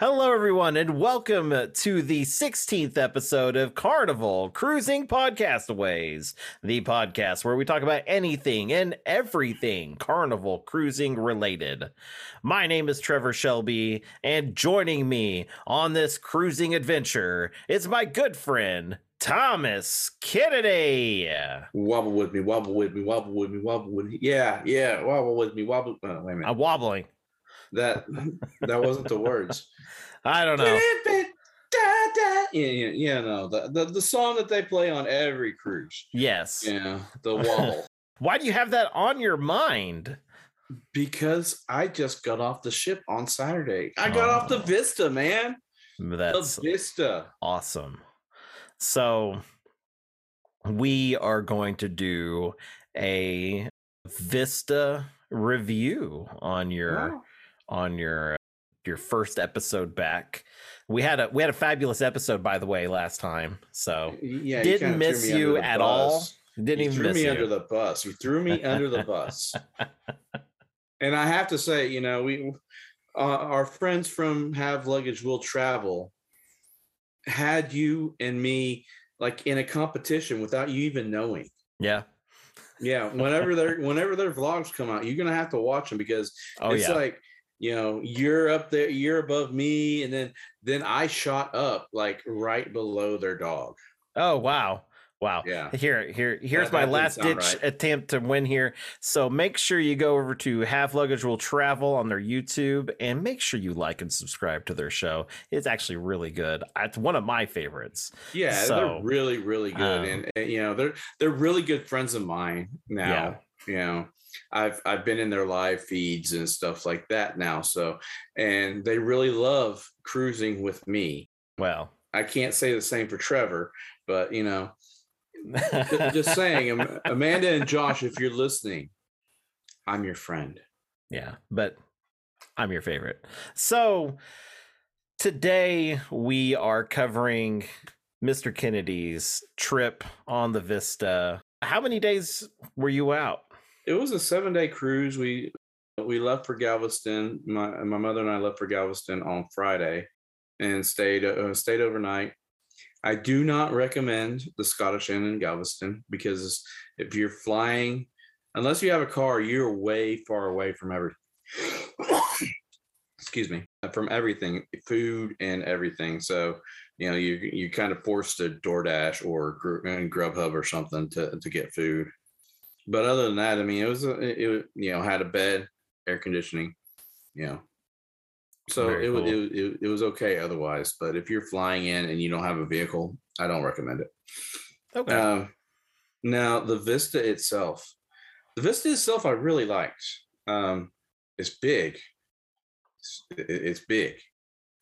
Hello, everyone, and welcome to the 16th episode of Carnival Cruising Podcastaways, the podcast where we talk about anything and everything Carnival Cruising related. My name is Trevor Shelby, and joining me on this cruising adventure is my good friend, Thomas Kennedy. Wobble with me, wobble with me, wobble with me, wobble with me. Yeah, yeah, wobble with me, wobble. Oh, wait a minute. I'm wobbling. That that wasn't the words. I don't know. Yeah, yeah, yeah, no, the, the the song that they play on every cruise. Yes. Yeah, the wobble. Why do you have that on your mind? because I just got off the ship on Saturday. I got off the Oh. Vista, man. That's the Vista. awesome. So we are going to do a Vista review on your Wow. On your your first episode back. We had a we had a fabulous episode by the way last time. So Yeah, didn't kinda miss you at all. didn't you even threw miss me you. under the bus. You threw me under the bus. And I have to say, you know, we uh, our friends from Have Luggage Will Travel had you and me like in a competition without you even knowing. yeah. Yeah, whenever their whenever their vlogs come out, you're gonna have to watch them because Oh it's yeah. like you know you're up there, you're above me, and then then I shot up like right below their dog. oh wow. Wow. Yeah. Here, here, here's That- my that last ditch right. attempt to win here. So make sure you go over to Have Luggage Will Travel on their YouTube and make sure you like and subscribe to their show. It's actually really good. It's one of my favorites. Yeah, So, they're really, really good, um, and, and, you know they're they're really good friends of mine now. You know, I've I've been in their live feeds and stuff like that now. So, and they really love cruising with me. Well, I can't say the same for Trevor, but you know, just saying, Amanda and Josh, if you're listening, I'm your friend. yeah, but I'm your favorite. So today we are covering Mr. Kennedy's trip on the Vista. How many days were you out? It was a seven day cruise. We we left for Galveston. My my mother and I left for Galveston on Friday, and stayed uh, stayed overnight. I do not recommend the Scottish Inn in Galveston because if you're flying, unless you have a car, you're way far away from every. Excuse me, from everything, food and everything. So, you know, you you kind of forced to DoorDash or Grubhub or something to to get food but other than that, I mean, it was a, it, it you know had a bed, air conditioning, you know, so it, cool. it it it was okay otherwise. But if you're flying in and you don't have a vehicle, I don't recommend it. Okay. Um, now the Vista itself, the Vista itself, I really liked. Um, it's big. It's, it's big.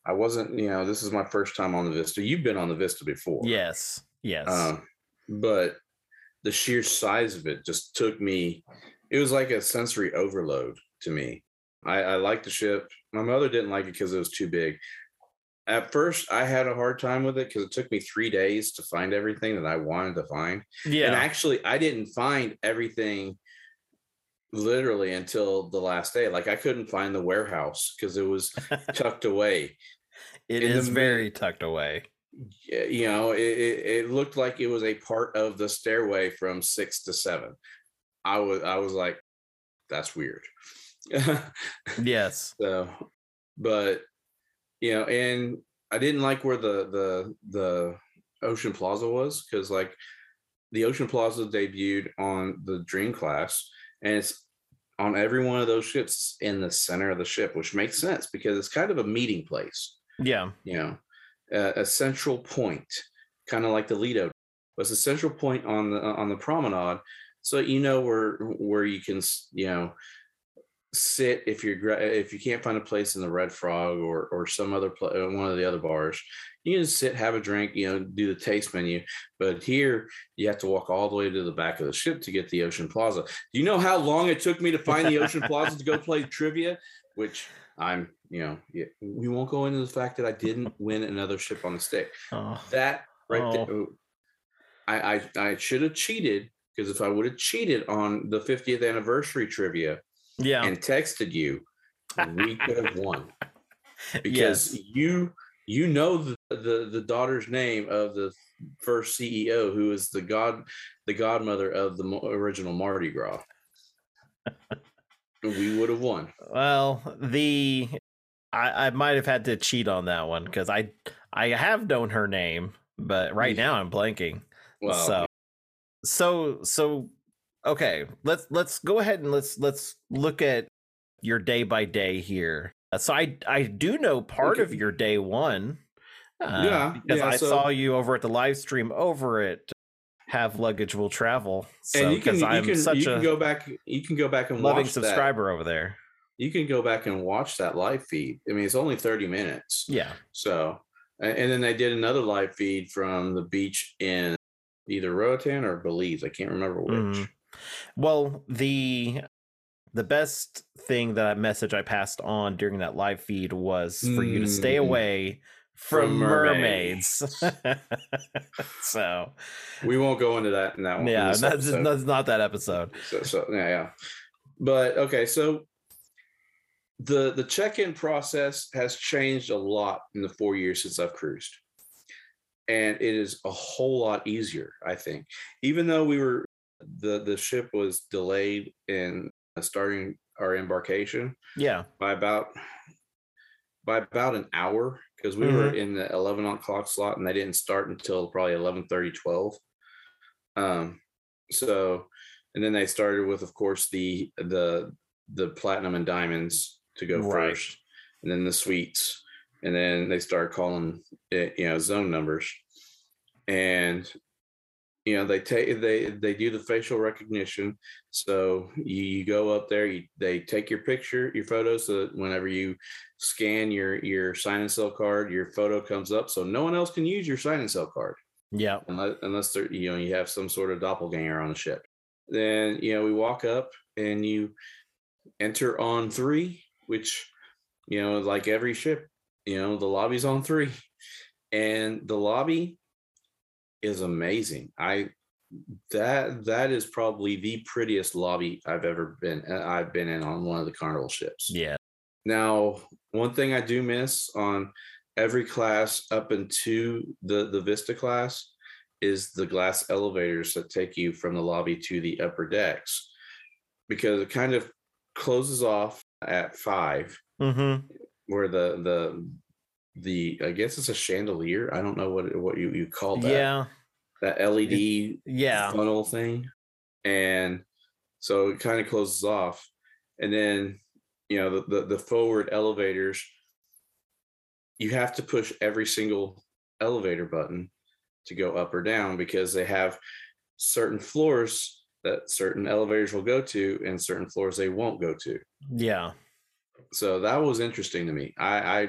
I wasn't, you know, this is my first time on the Vista. You've been on the Vista before. yes. Yes. Um, but the sheer size of it just took me, it was like a sensory overload to me. I, I liked the ship. My mother didn't like it because it was too big. At first, I had a hard time with it because it took me three days to find everything that I wanted to find. yeah. And actually, I didn't find everything literally until the last day. Like, I couldn't find the warehouse because it was tucked away. It in is very tucked away. You know, it, it, it looked like it was a part of the stairway from six to seven. I was I was like, that's weird. Yes. so, but you know, and I didn't like where the the the Ocean Plaza was because like the Ocean Plaza debuted on the Dream class, and it's on every one of those ships in the center of the ship, which makes sense because it's kind of a meeting place Yeah. you know, a, central point, kind of like the Lido, was a central point on the on the promenade, so you know where where you can you know sit if you're if you can't find a place in the Red Frog or or some other pla- uh, one of the other bars, you can sit, have a drink, you know, do the taste menu. But here you have to walk all the way to the back of the ship to get the Ocean Plaza. Do you know how long it took me to find the Ocean Plaza to go play trivia? Which I'm, you know, yeah, we won't go into the fact that I didn't win another ship on the stick. Oh. That right there, Oh. oh I, I I should have cheated because if I would have cheated on the 50th anniversary trivia Yeah. and texted you, we could have won. because Yes. you you know the, the the daughter's name of the first CEO who is the god the godmother of the original Mardi Gras. we would have won. Well, the I, I might have had to cheat on that one because I I have known her name, but right Yeah. now I'm blanking. So so so okay, let's let's go ahead and let's let's look at your day by day here. Uh, So I I do know part of your day one. uh, Yeah, because yeah, I so- saw you over at the live stream over at Have Luggage Will Travel. So and you can you can you can a go back you can go back and loving watch that. subscriber over there. You can go back and watch that live feed. I mean, it's only 30 minutes. Yeah. So, and then they did another live feed from the beach in either Roatan or Belize. I can't remember which. Mhm. Well, the the best thing that message I passed on during that live feed was for you to stay Mm. away from, From mermaids. so We won't go into that in that one. yeah, that's, that's not that episode. so, so yeah, yeah. But okay, so the the check-in process has changed a lot in the four years since I've cruised. And it is a whole lot easier, I think. Even though we were the the ship was delayed in starting our embarkation Yeah. by about by about an hour because we were in the 11 o'clock slot and they didn't start until probably 11 30 12 um so and then they started with of course the the the platinum and diamonds to go Right. first and then the suites and then they start calling it you know zone numbers. And you know they take they they do the facial recognition. So you, you go up there you, they take your picture your photo so that whenever you scan your your sign and sell card your photo comes up. So no one else can use your sign and sell card. Yeah. unless unless they're you know you have some sort of doppelganger on the ship. Then you know we walk up and you enter on three which you know like every ship you know the lobby's on three. And the lobby is amazing. I that that is probably the prettiest lobby i've ever been uh, i've been in on one of the carnival ships. Yeah. now, one thing I do miss on every class up into the the Vista class is the glass elevators that take you from the lobby to the upper decks because it kind of closes off at 5 Mm-hmm. where the the the I guess it's a chandelier. I don't know what what you you call that. Yeah. That LED Yeah. funnel thing. And so it kind of closes off. And then, you know, the, the, the forward elevators, you have to push every single elevator button to go up or down because they have certain floors that certain elevators will go to and certain floors they won't go to. Yeah. So that was interesting to me. I, I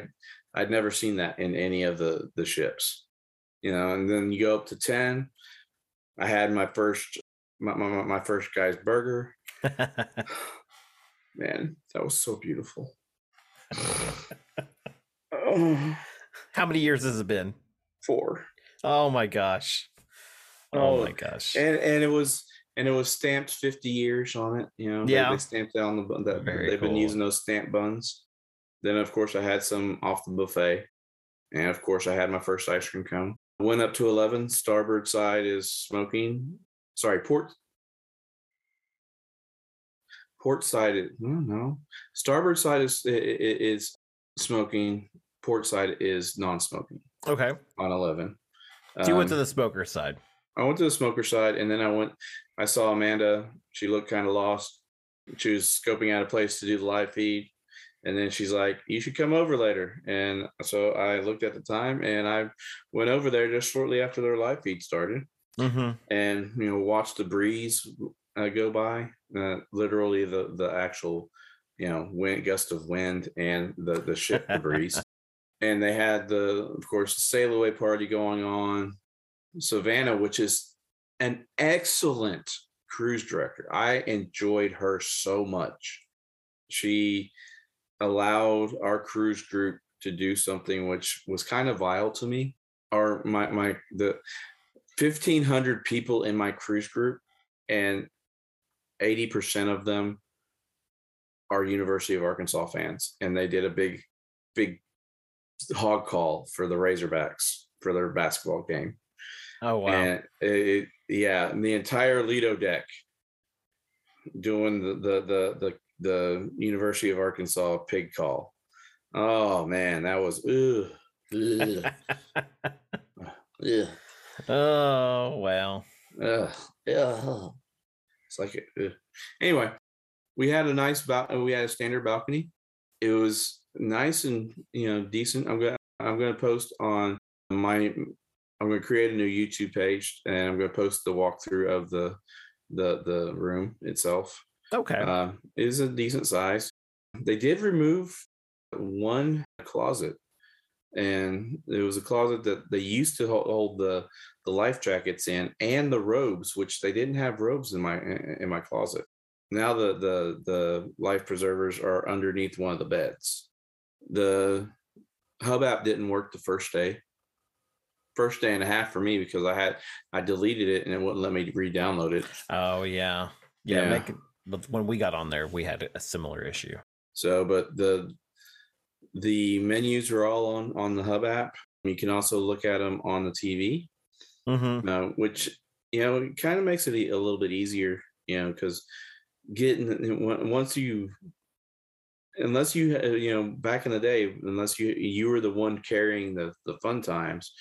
I'd never seen that in any of the the ships, you know. And then you go up to ten. I had my first my my, my- my first guy's burger. Man, that was so beautiful. oh, How many years has it been? four. Oh my gosh. Oh, Oh, my gosh. And and it was and it was stamped 50 years on it. You know, Yeah. they, stamped it on the bun- that Very they've been using those stamp buns. Then of course I had some off the buffet, and of course I had my first ice cream cone. Went up to 11. Starboard side is smoking. Sorry, port. Port side, is, no, no. Starboard side is i- i- is smoking. Port side is non-smoking Okay. on 11. So you went to Um, the smoker side. I went to the smoker side and then I went, I saw Amanda. She looked kind of lost. She was scoping out a place to do the live feed. And then she's like, You should come over later. And so I looked at the time and I went over there just shortly after their live feed started Mm-hmm. and, you know, watched the breeze uh, go by. Uh, literally, the, the actual, you know, wind, gust of wind and the, the ship, the breeze. And they had the, of course, the sail away party going on. Savannah, which is an excellent cruise director. I enjoyed her so much. She allowed our cruise group to do something which was kind of vile to me. Our my my the 1500 people in my cruise group and 80% of them are University of Arkansas fans and they did a big big hog call for the Razorbacks for their basketball game. Oh wow. And it, yeah, and the entire Lido deck doing the the the the, the University of Arkansas pig call. Oh man, that was ugh, ugh, ugh, oh well. ugh, ugh. It's like ugh. anyway, we had a nice bal- uh, we had a standard balcony. It was nice and you know decent. I'm gonna I'm gonna post on my I'm gonna create a new YouTube page and I'm gonna post the walkthrough of the the the room itself. Okay. Uh, it is a decent size. They did remove one closet, and it was a closet that they used to hold the the life jackets in and the robes, which they didn't have robes in my in my closet. Now the the the life preservers are underneath one of the beds. The hub app didn't work the first day. First day and a half for me because I had I deleted it and it wouldn't let me re-download it. oh yeah. Yeah. Yeah. Make but when we got on there, we had a similar issue. So, but the the menus are all on on the Hub app. You can also look at them on the TV, Mm-hmm. uh, which you know kind of makes it a little bit easier. You know, because getting once you unless you uh, you know back in the day unless you you were the one carrying the the fun times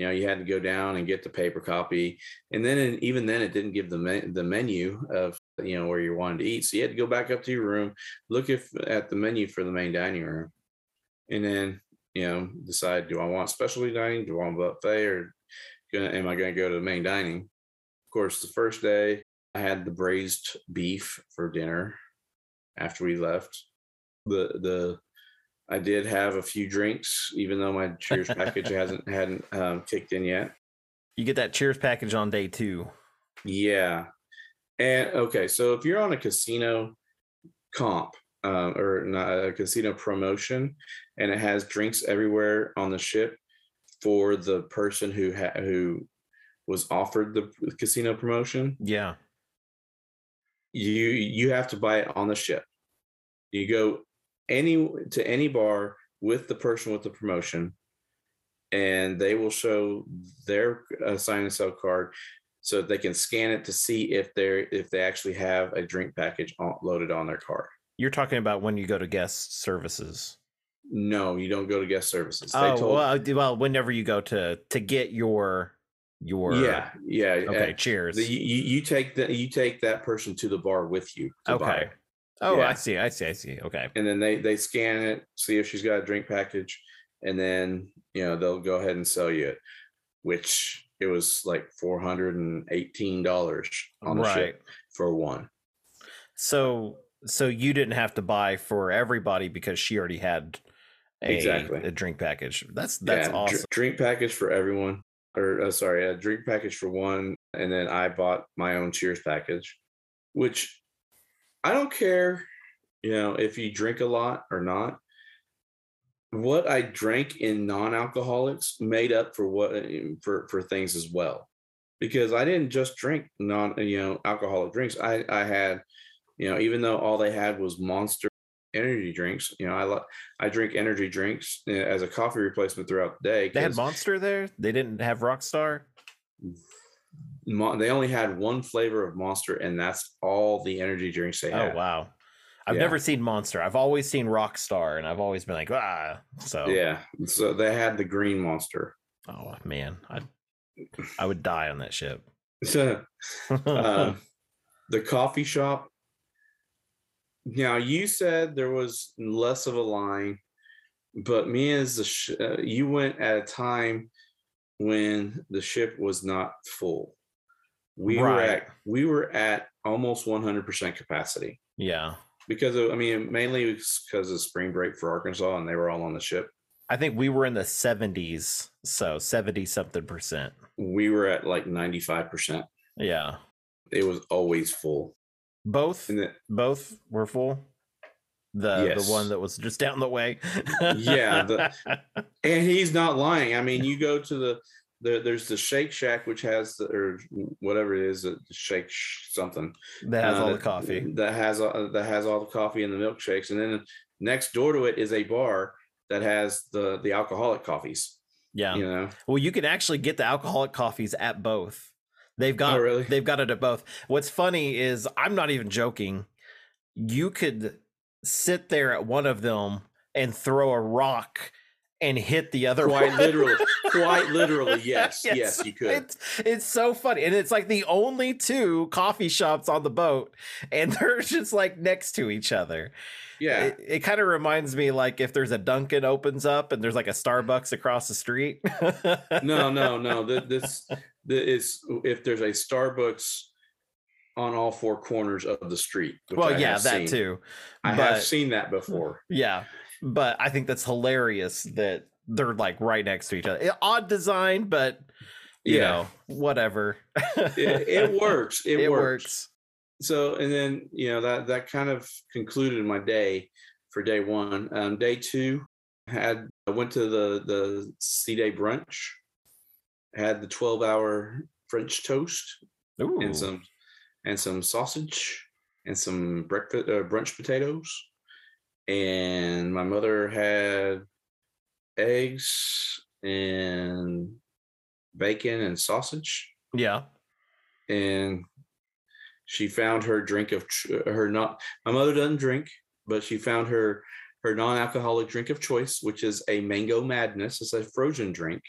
you know you had to go down and get the paper copy and then and even then it didn't give the me- the menu of you know where you wanted to eat so you had to go back up to your room look if at the menu for the main dining room and then you know decide do i want specialty dining do i want buffet or gonna, am i going to go to the main dining? Of course the first day i had the braised beef for dinner after we left. The the I did have a few drinks, even though my Cheers package hasn't hadn't um, kicked in yet. You get that Cheers package on day two. Yeah, and okay, so if you're on a casino comp um, or not a casino promotion, and it has drinks everywhere on the ship for the person who ha- who was offered the casino promotion, Yeah. you you have to buy it on the ship. You go any to any bar with the person with the promotion, and they will show their uh, sign and sell card so that they can scan it to see if they're if they actually have a drink package on, loaded on their card. You're talking about when you go to guest services. No, you don't go to guest services. They Oh told, well, well, whenever you go to to get your your yeah, yeah. Okay. uh, cheers. the, you, you take the you take that person to the bar with you. To buy Okay. Oh, yeah. I see. I see. I see. Okay. and then they they scan it, see if she's got a drink package, and then you know they'll go ahead and sell you it, which it was like four hundred and eighteen dollars on the Right. ship for one. So so you didn't have to buy for everybody because she already had a, Exactly. a drink package. That's that's Yeah, dr- awesome. drink package for everyone, or uh, sorry, a drink package for one, and then I bought my own Cheers package, which I don't care, you know, if you drink a lot or not. What I drank in non-alcoholics made up for what for for things as well, because I didn't just drink non you know alcoholic drinks. I I had, you know, even though all they had was Monster energy drinks, you know, I like I drink energy drinks uh, as a coffee replacement throughout the day. They had Monster there. They didn't have Rockstar. They only had one flavor of Monster, and that's all the energy drinks they had. Oh wow. I've Yeah. never seen Monster. I've always seen Rockstar, and I've always been like, ah. So Yeah, so they had the green Monster. Oh man, I I would die on that ship. uh, the coffee shop. Now you said there was less of a line, but me as the sh- uh, you went at a time when the ship was not full. We were at we were at almost 100% capacity yeah. because of, I mean mainly because of spring break for Arkansas and they were all on the ship. I think we were in the 70s, so 70 something percent. We were at like 95%. Yeah. It was always full. Both then, both were full. The Yes. the one that was just down the way. Yeah, the- and he's not lying. I mean, you go to the, the there's the Shake Shack, which has the, or whatever it is, the Shake sh- something that has uh, all the coffee. that has all- that has all the coffee and the milkshakes, and then next door to it is a bar that has the the alcoholic coffees. Yeah. You know, Well, you can actually get the alcoholic coffees at both. They've got Oh, really? they've got it at both. What's funny is I'm not even joking. You could sit there at one of them and throw a rock and hit the other quite one. literally, quite literally, yes, yes, you could. It's it's so funny, and it's like the only two coffee shops on the boat, and they're just like next to each other. Yeah, It, it kind of reminds me like if there's a Dunkin' opens up and there's like a Starbucks across the street. no, no, no. This, this is if there's a Starbucks on all four corners of the street. well, I yeah, that seen. too. I but- have seen that before. Yeah, but I think that's hilarious that they're like right next to each other. Eh, Odd design, but you Yeah, know, whatever. it, it works. It, It works. works. So, and then you know that that kind of concluded my day for day one. Um, day two had I went to the the sea day brunch, had the twelve hour French toast Ooh. and some and some sausage and some breakfast uh, brunch potatoes and my mother had eggs and bacon and sausage yeah. and she found her drink of her not my mother doesn't drink but she found her her non-alcoholic drink of choice which is a mango madness it's a frozen drink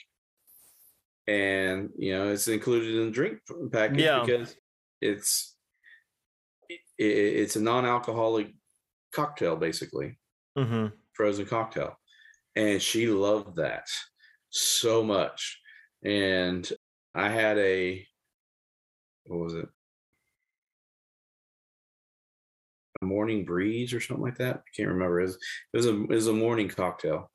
and you know it's included in the drink package Yeah. because it's it, it's a non-alcoholic cocktail basically. Hmm frozen cocktail. And she loved that so much. And i had a what was it? A morning breeze or something like that? I can't remember. It was, it was a it was a morning cocktail.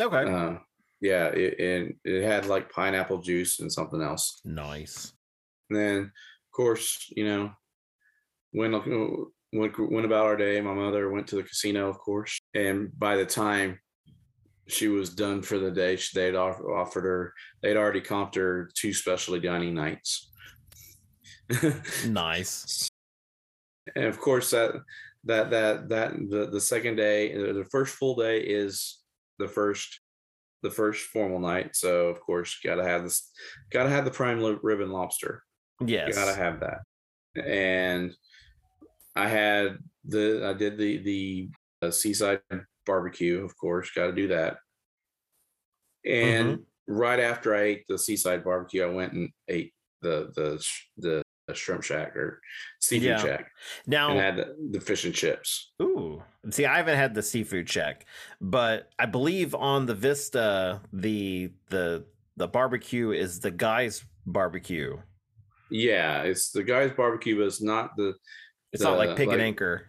Okay. uh, yeah it, and it had like pineapple juice and something else. Nice. and then of course you know when went, went about our day my mother went to the casino of course and by the time she was done for the day she, they'd off, offered her they'd already comped her two specialty dining nights Nice. and of course that that that that the, the second day uh, the first full day is the first the first formal night so of course gotta have this gotta have the prime ribbon lobster Yes. You gotta have that. And I had the I did the the uh, seaside barbecue, of course. Got to do that. And Mm-hmm. right after I ate the seaside barbecue, I went and ate the the the, the shrimp shack or seafood Yeah. shack now, and had the, the fish and chips. Ooh. See, I haven't had the seafood shack, but I believe on the Vista, the the the barbecue is the guy's barbecue. Yeah, it's the guy's barbecue, but it's not the It's not like pig and like- anchor.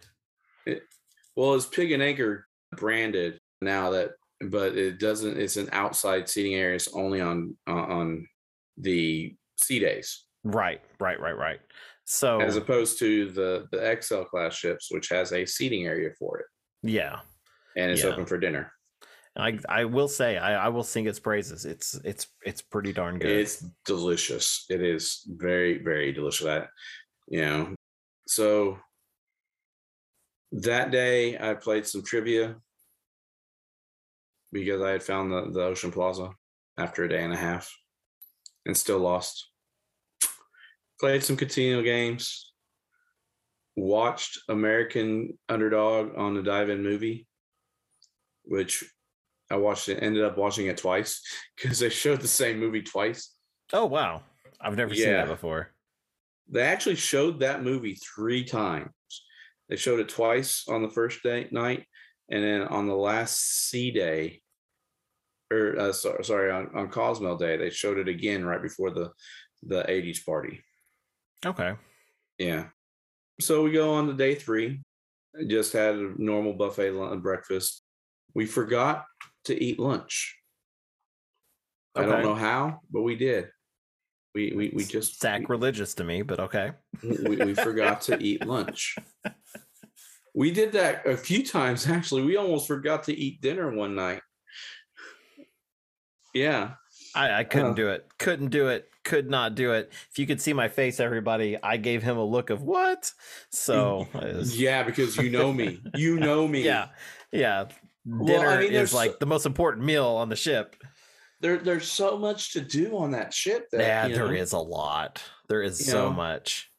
well, it's pig and anchor branded now that, but it doesn't. It's an outside seating area. It's only on on- on the sea days, Right, right, right, right. So as opposed to the the XL class ships, which has a seating area for it yeah. and it's Yeah. open for dinner. I I will say I, I will sing its praises. It's it's it's pretty darn good. It's delicious. It is very very delicious. That you know, so that day I played some trivia because I had found the, the Ocean Plaza after a day and a half and still lost. Played some casino games. Watched American Underdog on the Dive In movie, which I watched it, ended up watching it twice because they showed the same movie twice. oh wow. I've never seen that before. They actually showed that movie three times. They showed it twice on the first day night, and then on the last sea day, or uh, so, sorry, on, on Cosmo Day, they showed it again right before the the '80s party. Okay. Yeah. So we go on to day three. Just had a normal buffet lunch, breakfast. We forgot to eat lunch. I don't know how, but we did. We we we just sacrilegious to me, but okay. we, we forgot to eat lunch. We did that a few times actually. We almost forgot to eat dinner one night. Yeah. I, I couldn't Uh. do it. Couldn't do it. Could not do it. If you could see my face, everybody, I gave him a look of what? So was- Yeah, because you know me. You know me. yeah, yeah. dinner I mean, is like the most important meal on the ship. There, there's so much to do on that ship. That, yeah, there know, is a lot. There is so know, much.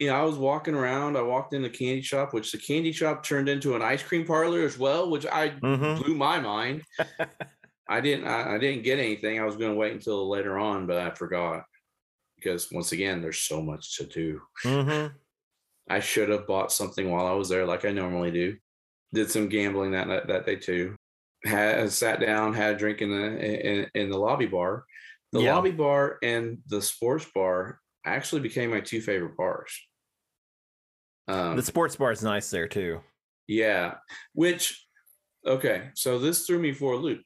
You know, I was walking around. I walked in the candy shop, which the candy shop turned into an ice cream parlor as well, which I Mhm. blew my mind. I didn't. I, I didn't get anything. I was going to wait until later on, but I forgot because once again, there's so much to do. Mhm. I should have bought something while I was there, like I normally do. Did some gambling that that, that day too. Had sat down, had a drink in the in, in the lobby bar. The Yeah. lobby bar and the sports bar actually became my two favorite bars. Um, The sports bar is nice there too. yeah, which okay, so this threw me for a loop.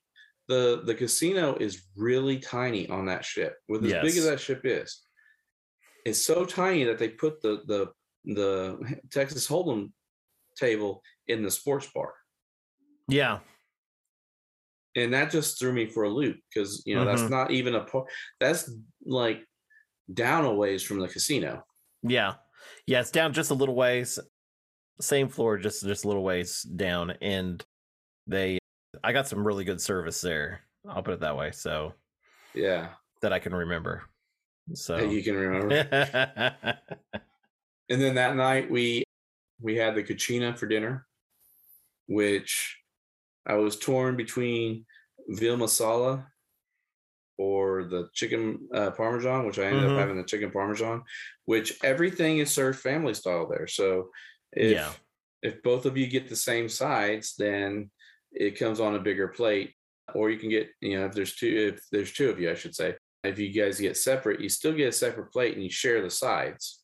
The the casino is really tiny on that ship. With as big as that ship is, it's so tiny that they put the the the Texas Hold'em table in the sports bar. Yeah. And that just threw me for a loop because you know that's Mhm. not even a part that's like down a ways from the casino. Yeah. Yeah, it's down just a little ways. Same floor, just just a little ways down. And they I got some really good service there. I'll put it that way. So Yeah. that I can remember. So that you can remember. and then that night we we had the cucina for dinner which i was torn between veal masala or the chicken uh, parmesan which i ended Mhm. up having the chicken parmesan which everything is served family style there so if Yeah. if both of you get the same sides then it comes on a bigger plate or you can get you know if there's two if there's two of you i should say if you guys get separate you still get a separate plate and you share the sides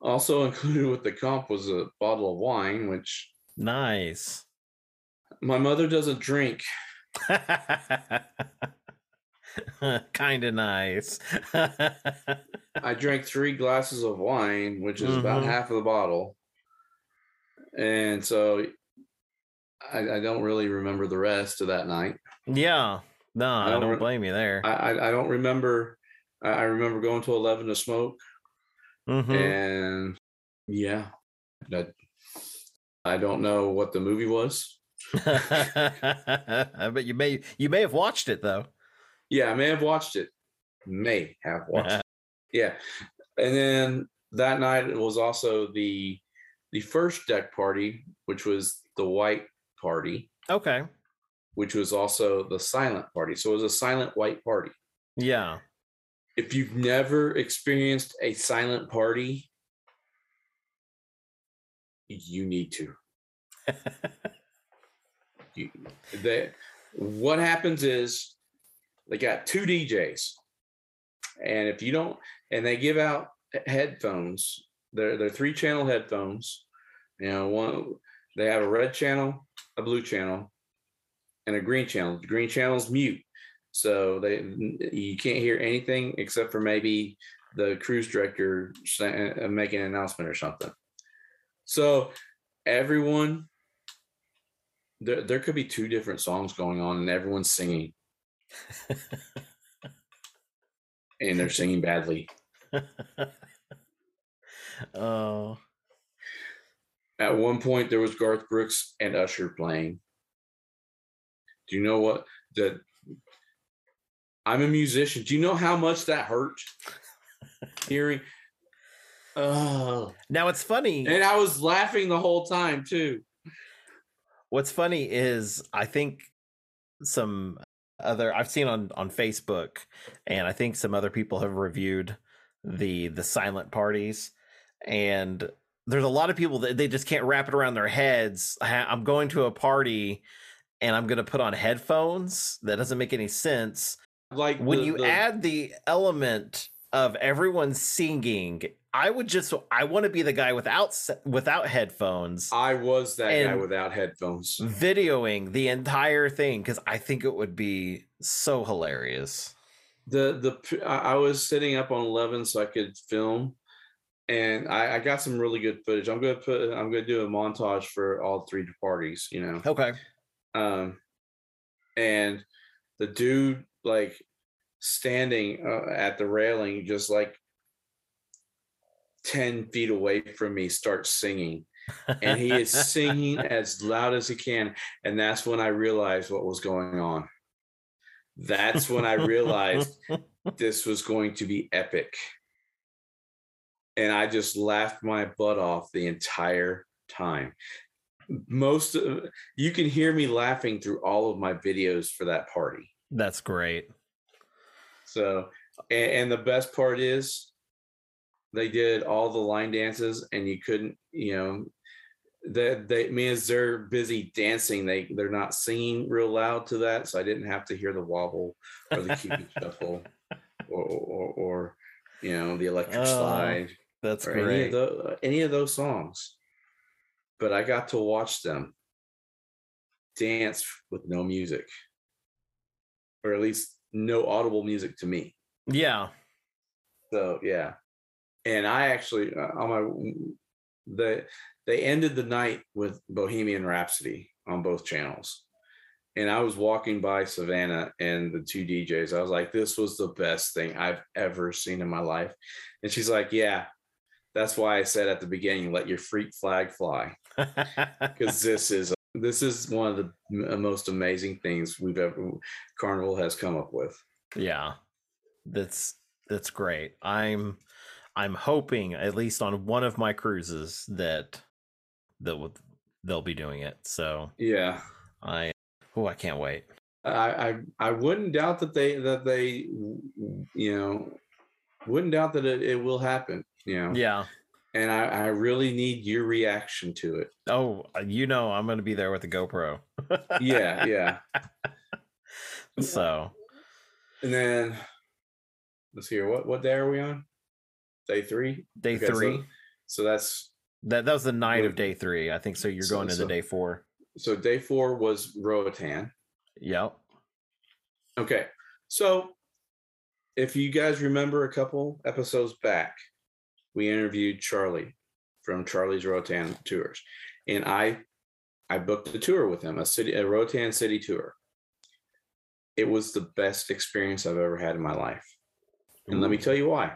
also included with the comp was a bottle of wine which nice. My mother doesn't drink kind of nice. i drank three glasses of wine which is about Mhm. half of the bottle and so I, I don't really remember the rest of that night yeah. No, I don't don't, blame you there. I, I, I don't remember. I I remember going to Eleven to smoke, Mhm. and yeah, that I don't know what the movie was. but you may you may have watched it though. Yeah, I may have watched it. May have watched. it. Yeah, and then that night it was also the the first deck party, which was the white party, Okay. which was also the silent party. So it was a silent white party. Yeah. If you've never experienced a silent party, you need to. you, they, what happens is they got two DJs, and if you don't, and they give out headphones. They're they're three channel headphones. You know, one they have a red channel, a blue channel, and a green channel. The green channel's mute, so they you can't hear anything except for maybe the cruise director uh, making an announcement or something. So everyone there there could be two different songs going on and everyone's singing. And they're singing badly. Oh. at one point there was garth brooks and usher playing. Do you know what? That i'm a musician. Do you know how much that hurt hearing? Oh Now it's funny. and i was laughing the whole time too What's funny is I think some other I've seen on on Facebook and I think some other people have reviewed the the silent parties and there's a lot of people that they just can't wrap it around their heads. I'm going to a party and I'm going to put on headphones. That doesn't make any sense. like When the- you the- add the element of everyone singing, I would just I want to be the guy without without headphones i was that guy without headphones videoing the entire thing because I think it would be so hilarious. the the I was sitting up on 11 so I could film and I, I got some really good footage. I'm gonna put I'm gonna do a montage for all three parties, you know. Okay. Um and the dude like standing uh, at the railing just like 10 feet away from me starts singing and he is singing as loud as he can. And that's when I realized what was going on. That's when I realized this was going to be epic. And I just laughed my butt off the entire time. Most of, you can hear me laughing through all of my videos for that party. That's great. So, and, and the best part is they did all the line dances and you couldn't, you know, that they means they're busy dancing. They they're not singing real loud to that, so I didn't have to hear the wobble or the cupid shuffle or, or, or you know the electric Oh, slide That's or any of, great. the, any of those songs. But I got to watch them dance with no music, or at least no audible music to me. Yeah. So yeah, and I actually uh, on my the they ended the night with Bohemian Rhapsody on both channels. And I was walking by Savannah and the two DJs. I was like, this was the best thing I've ever seen in my life. And she's like, yeah, that's why I said at the beginning, let your freak flag fly. Because this is this is one of the uh, most amazing things we've ever Carnival has come up with. yeah. That's that's great. I'm I'm hoping at least on one of my cruises that that they'll be doing it. So Yeah. I oh I can't wait. I, I I wouldn't doubt that they that they you know wouldn't doubt that it, it will happen you know Yeah. And I, I really need your reaction to it Oh, uh, you know I'm gonna be there with the GoPro. yeah yeah So and then let's hear what what day are we on day three day Okay, three. so that's that that was the night of day three. I think so. You're So- going into so- day four. so day four was Roatan Yep. okay so if you guys remember a couple episodes back we interviewed Charlie from Charlie's Roatan Tours, and I I booked a tour with him, a city a Roatan city tour. It was the best experience I've ever had in my life, and let me tell you why.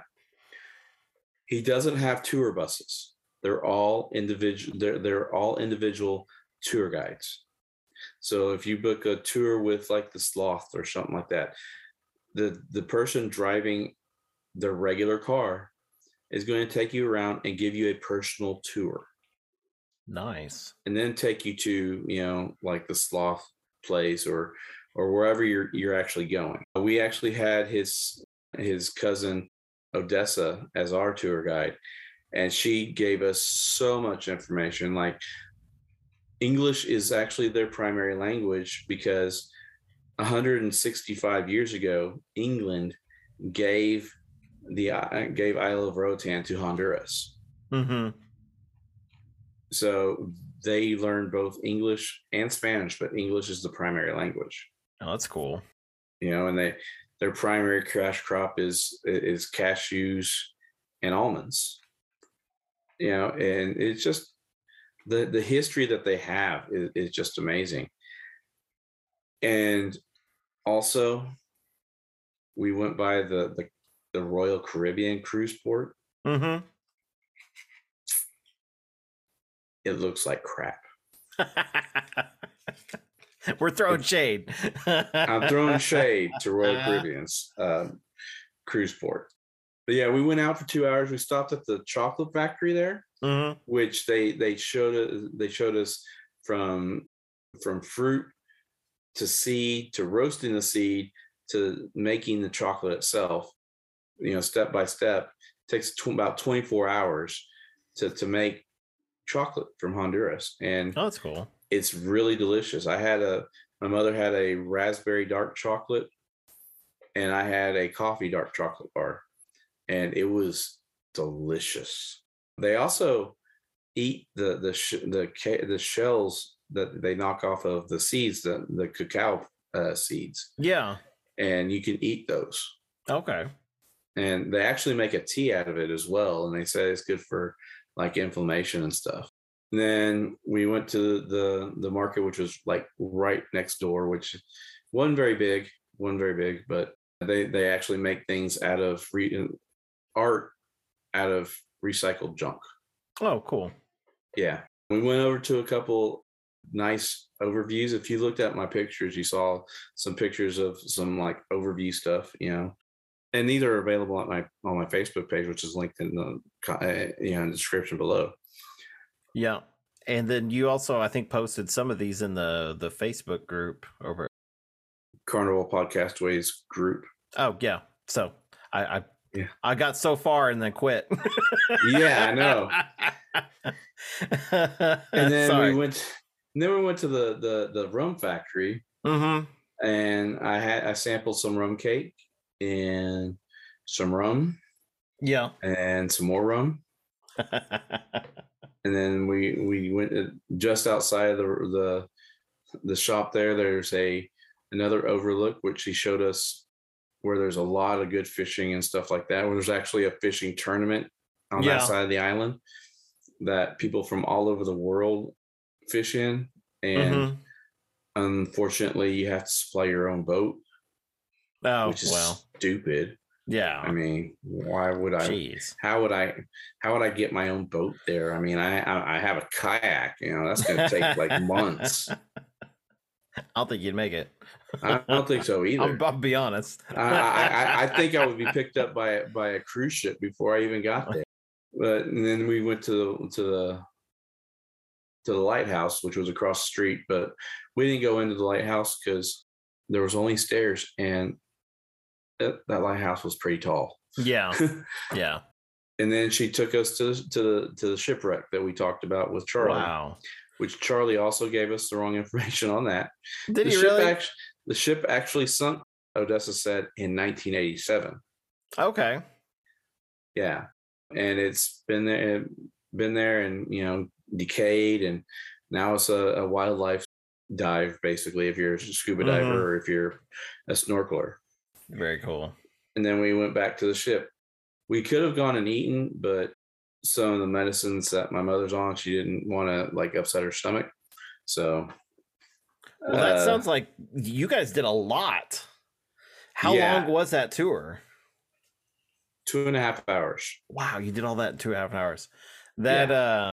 He doesn't have tour buses; they're all individual. They're they're all individual tour guides. So if you book a tour with like the Sloth or something like that, the the person driving the regular car is going to take you around and give you a personal tour Nice. and then take you to you know like the sloth place or or wherever you're you're actually going we actually had his his cousin odessa as our tour guide and she gave us so much information like english is actually their primary language because 165 years ago england gave the uh, gave isle of roatan to honduras Mm-hmm. so they learn both english and spanish but english is the primary language Oh, that's cool. you know and they their primary cash crop is is cashews and almonds you know and it's just the the history that they have is, is just amazing and also we went by the the, the royal caribbean cruise port Mm-hmm. it looks like crap We're throwing shade. I'm throwing shade to Royal. Caribbean's um, cruise port. But yeah, we went out for two hours. We stopped at the chocolate factory there, Mhm. which they they showed us they showed us from from fruit to seed to roasting the seed to making the chocolate itself. You know, step by step takes tw- about 24 hours to to make chocolate from Honduras, and Oh, that's cool. it's really delicious. I had a my mother had a raspberry dark chocolate and I had a coffee dark chocolate bar and it was delicious. They also eat the the sh- the the shells that they knock off of the seeds the the cacao uh, seeds Yeah. and you can eat those. Okay. And they actually make a tea out of it as well and they say it's good for like inflammation and stuff. And then we went to the the market, which was like right next door, which wasn't very big, wasn't very big, but they they actually make things out of re, art out of recycled junk. Oh, cool. Yeah, We went over to a couple nice overviews. If you looked at my pictures, you saw some pictures of some like overview stuff, you know. And these are available on my on my Facebook page, which is linked in the uh, you know in the description below. Yeah. And then you also, I think, posted some of these in the the Facebook group over. Carnival Podcastaways group. Oh yeah. So I I, Yeah. I got so far and then quit. Yeah, I know. And then Sorry. we went. Then we went to the the the rum factory, Mm-hmm. and I had I sampled some rum cake and some rum Yeah. and some more rum. and then we we went just outside of the the the shop there there's a another overlook which he showed us where there's a lot of good fishing and stuff like that where there's actually a fishing tournament on Yeah. that side of the island that people from all over the world fish in and Mhm. unfortunately you have to supply your own boat Oh which is well. Stupid Yeah. i mean why would i Jeez. how would I how would I get my own boat there? I mean, I I, I have a kayak, you know, that's gonna take like months. I don't think you'd make it. I don't think so either. I'll, I'll be honest. I, I, I- I think I would be picked up by by a cruise ship before I even got there. But and then we went to the to the to the lighthouse, which was across the street, but we didn't go into the lighthouse because there was only stairs and that, that lighthouse was pretty tall. Yeah. Yeah. and then she took us to to the to the shipwreck that we talked about with Charlie. Wow. which Charlie also gave us the wrong information on that. Did the he ship really? act- the ship actually sunk, Odessa said, in 1987. okay. Yeah. And it's been there been there and you know decayed and now it's a, a wildlife dive basically if you're a scuba diver Mhm. or if you're a snorkeler. Very cool. And then we went back to the ship. We could have gone and eaten, but some of the medicines that my mother's on, she didn't want to like upset her stomach. So Well, that uh, sounds like you guys did a lot. How Yeah. long was that tour? two and a half hours. Wow, you did all that in two and a half hours. That uh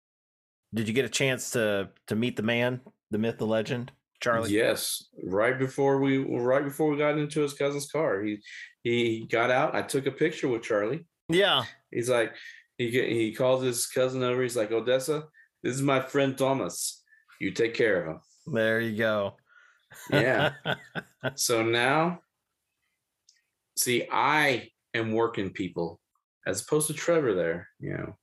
did you get a chance to to meet the man, the myth, the legend, Charlie? Yes, right before we right before we got into his cousin's car, he he got out. I took a picture with Charlie. Yeah. He's like, he he calls his cousin over. He's like, Odessa, this is my friend Thomas. You take care of him. There you go. Yeah. So now, see, I am working people as opposed to Trevor. There, you know,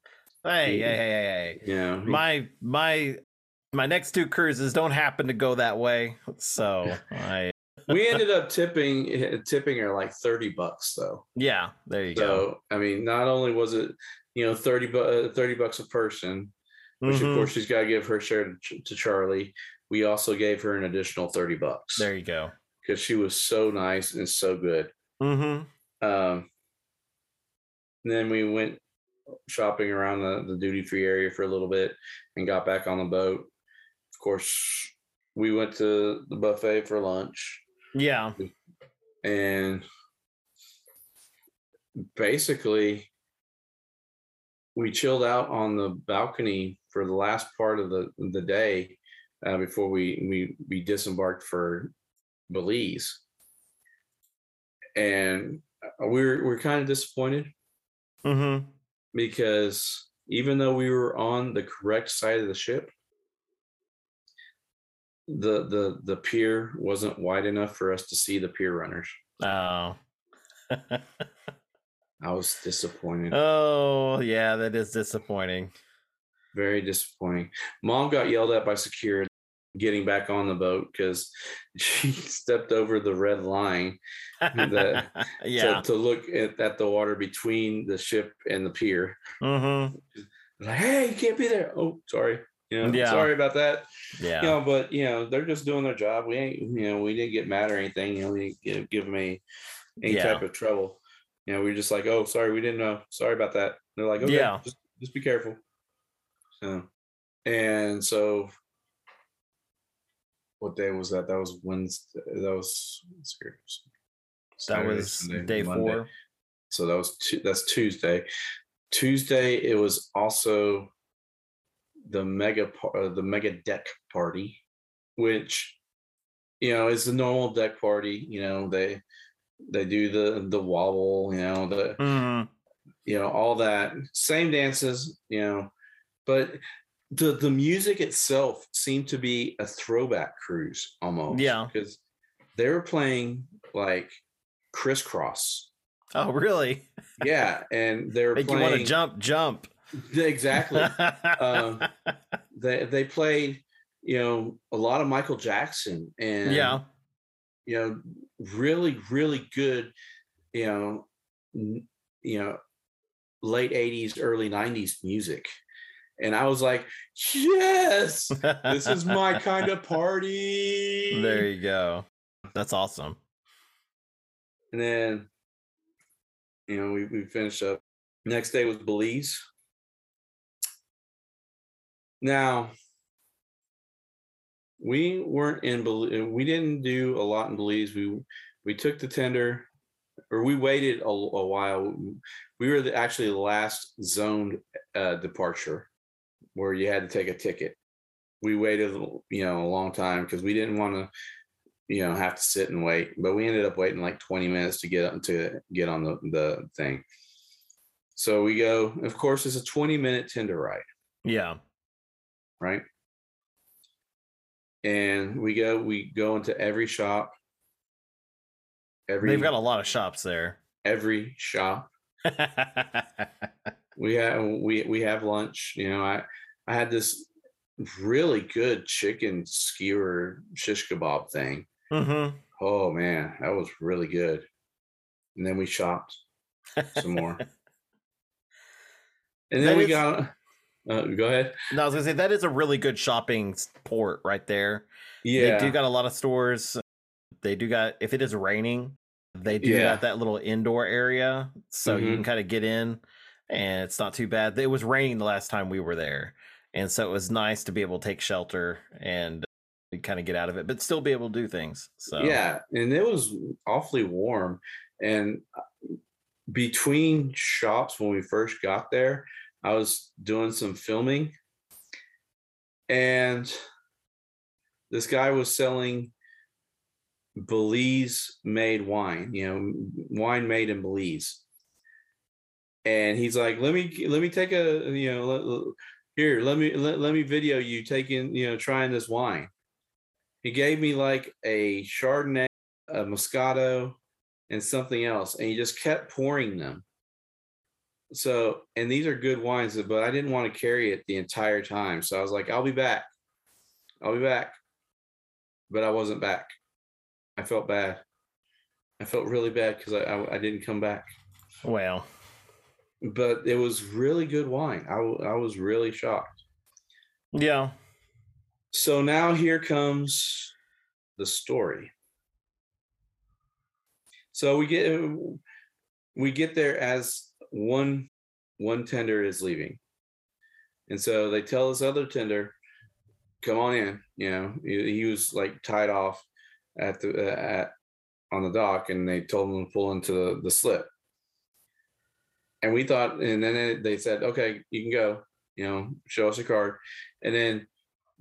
hey, hey, Yeah. hey, hey, hey. you know, My my my next two cruises don't happen to go that way. So I we ended up tipping tipping her like thirty bucks though. yeah, there you go. So I mean, not only was it you know thirty bu- uh, thirty bucks a person, which Mhm. of course she's got to give her share to, to Charlie. We also gave her an additional thirty bucks There you go. because she was so nice and so good. Mm-hmm. Um, and then we went shopping around the, the duty free area for a little bit and got back on the boat. Of course, we went to the buffet for lunch Yeah. and basically we chilled out on the balcony for the last part of the the day uh, before we we we disembarked for Belize, and we we're we're kind of disappointed Mm-hmm. because even though we were on the correct side of the ship, the the the pier wasn't wide enough for us to see the pier runners. Oh. I was disappointed. oh, yeah, that is disappointing. Very disappointing. Mom got yelled at by security getting back on the boat because she stepped over the red line The- yeah. to, to look at, at the water between the ship and the pier. mm-hmm. Like, hey, you can't be there. Oh, sorry. You know, Yeah. sorry about that. Yeah. You know, but you know, they're just doing their job. We ain't, you know, we didn't get mad or anything. You know, we didn't give, give them any, any Yeah. type of trouble. You know, we are just like, oh, sorry, we didn't know. Sorry about that. They're like, okay, Yeah. just, just be careful. So, and so, what day was that? That was Wednesday. That was that was Sunday, day Monday. four. So that was tu- that's Tuesday. Tuesday it was also the mega par- uh, the mega deck party, which you know is the normal deck party. You know they they do the the wobble. You know the Mhm. you know all that same dances. You know, but the the music itself seemed to be a throwback cruise almost. Yeah. because they were playing like Kris Kross. Oh, really? Yeah, and they were Make you want to jump, jump. Exactly. um, they they played you know a lot of Michael Jackson and yeah. you know really really good you know n- you know late 80s early 90s music and I was like yes this is my kind of party There you go. That's awesome. and then you know we, we finished up next day was Belize now we weren't in Belize we didn't do a lot in Belize. We we took the tender or we waited a, a while. We were the, actually the last zoned uh, departure where you had to take a ticket. We waited you know a long time because we didn't want to you know have to sit and wait but we ended up waiting like 20 minutes to get up to get on the the thing. So we go of course it's a 20 minute tender ride. Yeah. Right? And we go we go into every shop. Every They've got a lot of shops there. every shop. We have we we have lunch you know i i had this really good chicken skewer shish kebab thing. Hmm oh man that was really good. And then we shopped some more. And then That we is- got uh, go ahead No, I was gonna say that is a really good shopping port right there. yeah They do got a lot of stores. They do got if it is raining, they do Yeah. got that little indoor area, so you Mhm. can kind of get in, and it's not too bad. It was raining the last time we were there, and so it was nice to be able to take shelter and kind of get out of it, but still be able to do things. So Yeah, and it was awfully warm. And uh, between shops when we first got there, I was doing some filming, and this guy was selling Belize made wine, you know, wine made in Belize. And he's like, "Let me let me take a you know let, here let me let, let me video you taking you know trying this wine." He gave me like a Chardonnay, a Moscato, and something else, and he just kept pouring them. So, and these are good wines, but I didn't want to carry it the entire time. So I was like, I'll be back. I'll be back. But I wasn't back. I felt bad. I felt really bad because I, I I didn't come back. well, But it was really good wine. i, I was really shocked. yeah, So now here comes the story. So we get we get there as one one tender is leaving. And so they tell this other tender, come on in, you know, he, he was like tied off at the uh, at on the dock and they told him to pull into the, the slip. And we thought and then they- said, "Okay, you can go, you know, show us a card." And then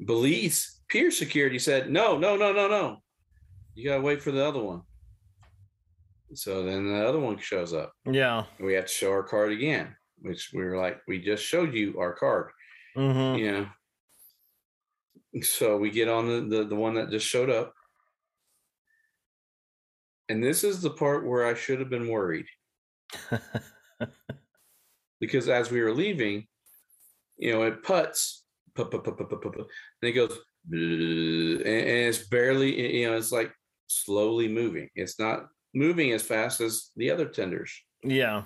Belize Pier Security said, no, no, no, no, no. You gotta wait for the other one. So then the other one shows up. yeah, we have to show our card again, which we were like, we just showed you our card, hmm you know. So we get on the, the the one that just showed up. And this is the part where I should have been worried because as we were leaving, you know, it puts, put, put, put, put, put, put, put, and it goes, and, and it's barely, you know, it's like slowly moving. It's not moving as fast as the other tenders. yeah,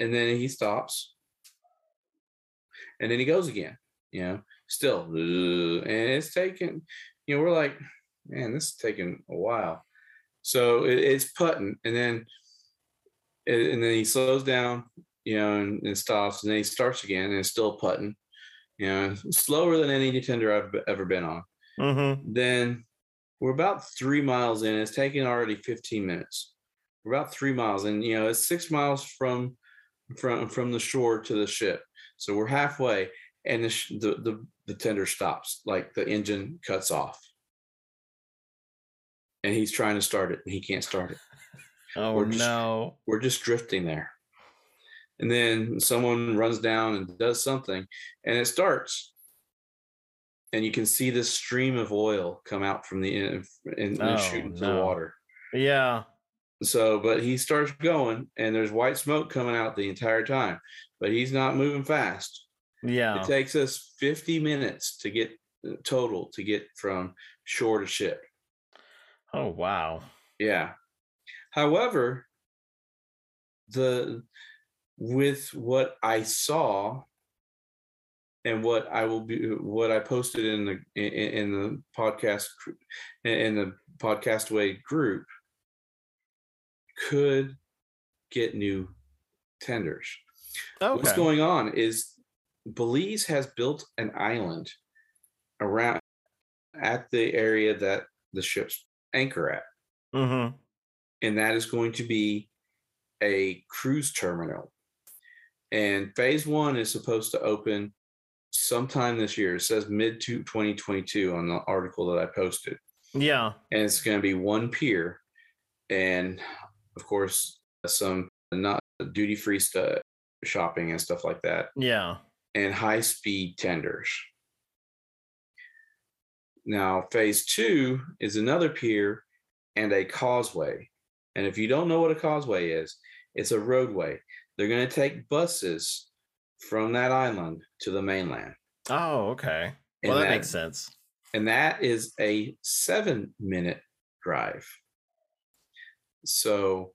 And then he stops, and then he goes again. You know, still, and it's taking, you know, we're like, man, this is taking a while. So it, it's putting, and then, and then he slows down, you know, and, and stops, and then he starts again, and it's still putting, you know, slower than any tender I've ever been on. hmm Then we're about three miles in. It's taking already 15 minutes. We're about three miles, and you know, it's six miles from from from the shore to the ship. So we're halfway, and the the, the the tender stops, like the engine cuts off, and he's trying to start it, and he can't start it. Oh We're just- no. We're just drifting there, and then someone runs down and does something, and it starts. And you can see this stream of oil come out from the end and, Oh, shoot into the water. Yeah. So, but he starts going, and there's white smoke coming out the entire time, but he's not moving fast. Yeah. It takes us 50 minutes to get uh, total to get from shore to ship. Oh wow. Yeah. However, the with what I saw and what I will be what I posted in the in, in the podcast in the podcast way group could get new tenders. What's going on is Belize has built an island around at the area that the ships anchor at, mm-hmm. and that is going to be a cruise terminal. And phase one is supposed to open sometime this year. It says mid to 2022 on the article that I posted. Yeah. And it's going to be one pier, and of course, some not duty free stuff, shopping and stuff like that. Yeah. and high speed tenders. Now, phase two is another pier and a causeway. And if you don't know what a causeway is, it's a roadway. They're going to take buses from that island to the mainland. Oh, okay. Well, that, that- makes sense. And that is a seven minute drive. So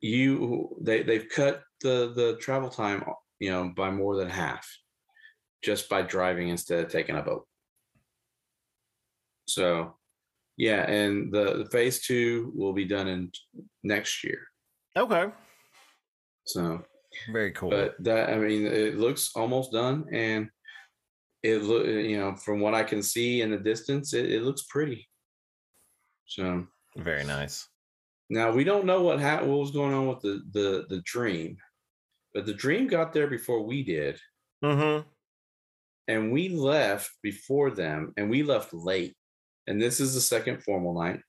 you they they've cut the the travel time you know by more than half just by driving instead of taking a boat so yeah and the, the phase two will be done in next year Okay. so Very cool. but that i mean it looks almost done and it look you know from what i can see in the distance it, it looks pretty so Very nice. Now we don't know what ha- what was going on with the the the dream, but the dream got there before we did, Mm-hmm. and we left before them, and we left late. And this is the second formal night,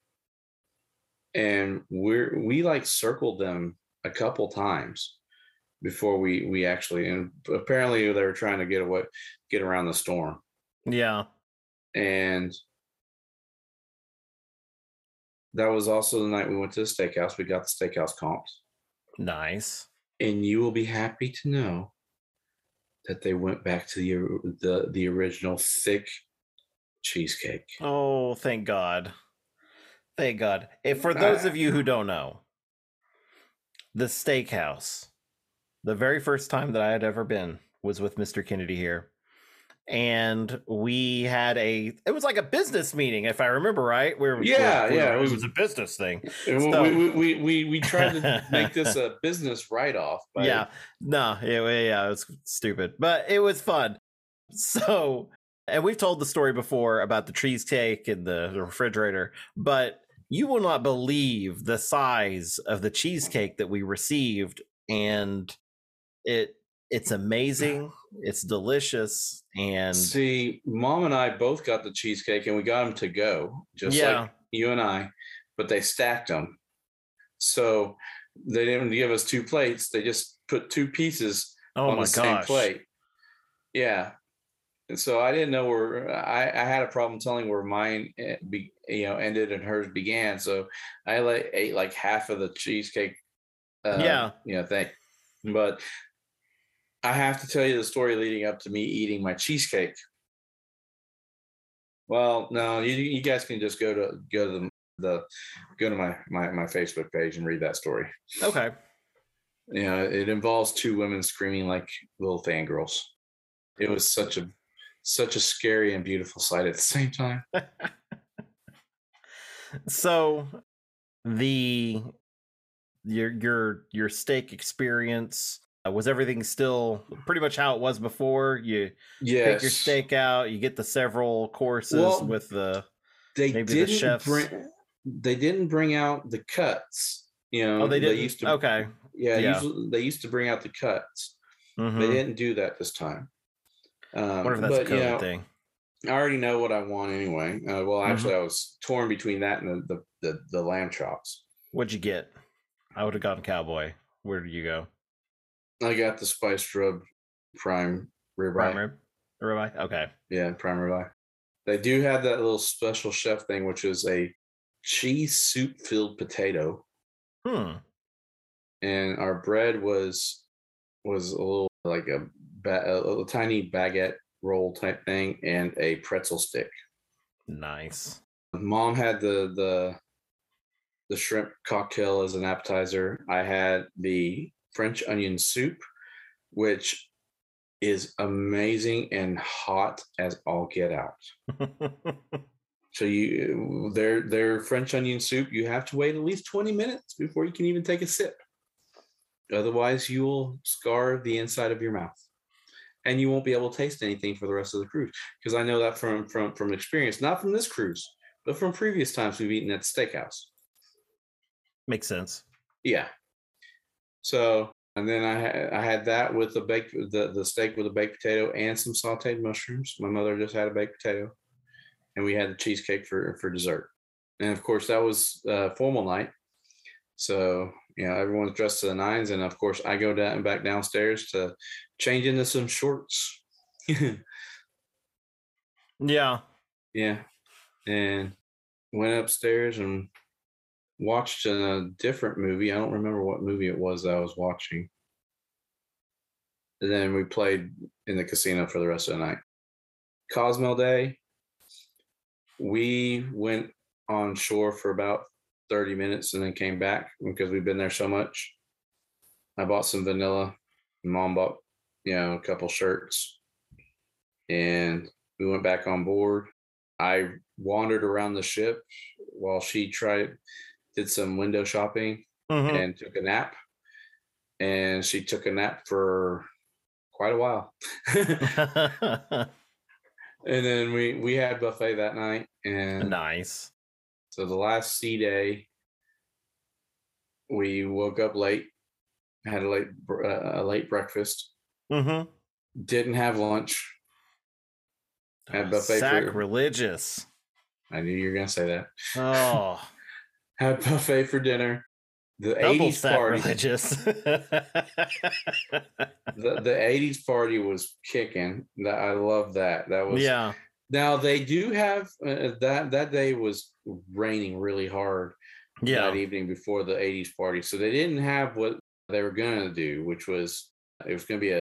and we're we like circled them a couple times before we we actually and apparently they were trying to get away get around the storm Yeah. and that was also the night we went to the steakhouse we got the steakhouse comps Nice. and you will be happy to know that they went back to the the the original thick cheesecake. Oh, thank God. Thank God. If for those of you who don't know, the steakhouse, the very first time that I had ever been was with Mr. Kennedy here. And we had a it was like a business meeting, if I remember right. Where Yeah, yeah, it it was, was- a business thing. So- we, we, we, we, we tried to make this a business write off. yeah no yeah, yeah it was stupid but it was fun so and we've told the story before about the cheesecake and the, the refrigerator but you will not believe the size of the cheesecake that we received and it it's amazing it's delicious and See, mom and I both got the cheesecake and we got them to go, just Yeah. like you and I, but they stacked them. So they didn't give us two plates. They just put two pieces oh on the same plate. Yeah. And so I didn't know where I, I had a problem telling where mine eh, be, you know ended and hers began. So I like ate like half of the cheesecake. Uh, Yeah. You know thing, but I have to tell you the story leading up to me eating my cheesecake. Well, no, you, you guys can just go to go to the, the go to my, my my Facebook page and read that story. okay You know, it involves two women screaming like little fangirls. It was such a such a scary and beautiful sight at the same time. so the your your your steak experience was everything still pretty much how it was before you Yes. take your steak out you get the several courses Well, with the They maybe the didn't chefs- bring they didn't bring out the cuts. You know, oh they did used to okay yeah, Yeah. Usually, they used to bring out the cuts. Mhm. They didn't do that this time. I Um, wonder if that's but a you know, thing. I already know what I want anyway. Uh, well, Mhm. actually, I was torn between that and the the, the, the lamb chops. What'd you get? I would have gone cowboy. Where did you go? I got the spiced rub prime ribeye. Prime rib? Ribeye? Okay. Yeah, prime ribeye. They do have that little special chef thing, which is a cheese soup filled potato, Hmm. and our bread was was a little like a, ba- a little tiny baguette roll type thing, and a pretzel stick. Nice. Mom had the the the shrimp cocktail as an appetizer. I had the French onion soup, which is amazing and hot as all get out. So you their their French onion soup, you have to wait at least 20 minutes before you can even take a sip. Otherwise, you will scar the inside of your mouth. And you won't be able to taste anything for the rest of the cruise. Because I know that from from from experience, not from this cruise, but from previous times we've eaten at the steakhouse. Makes sense. Yeah. So and then I had I had that with the baked the, the steak with a baked potato and some sauteed mushrooms. My mother just had a baked potato, and we had the cheesecake for for dessert. And of course, that was uh, formal night. So you know everyone's dressed to the nines, and of course I go down and back downstairs to change into some shorts. Yeah. yeah, and went upstairs and watched a different movie. I don't remember what movie it was that I was watching. And then we played in the casino for the rest of the night. Cozumel Day, we went on shore for about 30 minutes and then came back because we've been there so much. I bought some vanilla. Mom bought, you know, a couple shirts. And we went back on board. I wandered around the ship while she tried did some window shopping Mhm. and took a nap. And she took a nap for quite a while. and then we we had buffet that night and nice. so the last sea day we woke up late had a late uh, a late breakfast Mm-hmm. didn't have lunch Had buffet for- Sacrilegious. i knew you were going to say that Oh, had buffet for dinner. The double 80s party the, the 80s party was kicking. I love that. That was yeah. now they do have uh, that that day was raining really hard Yeah. that evening before the 80s party. So they didn't have what they were going to do which was it was going to be a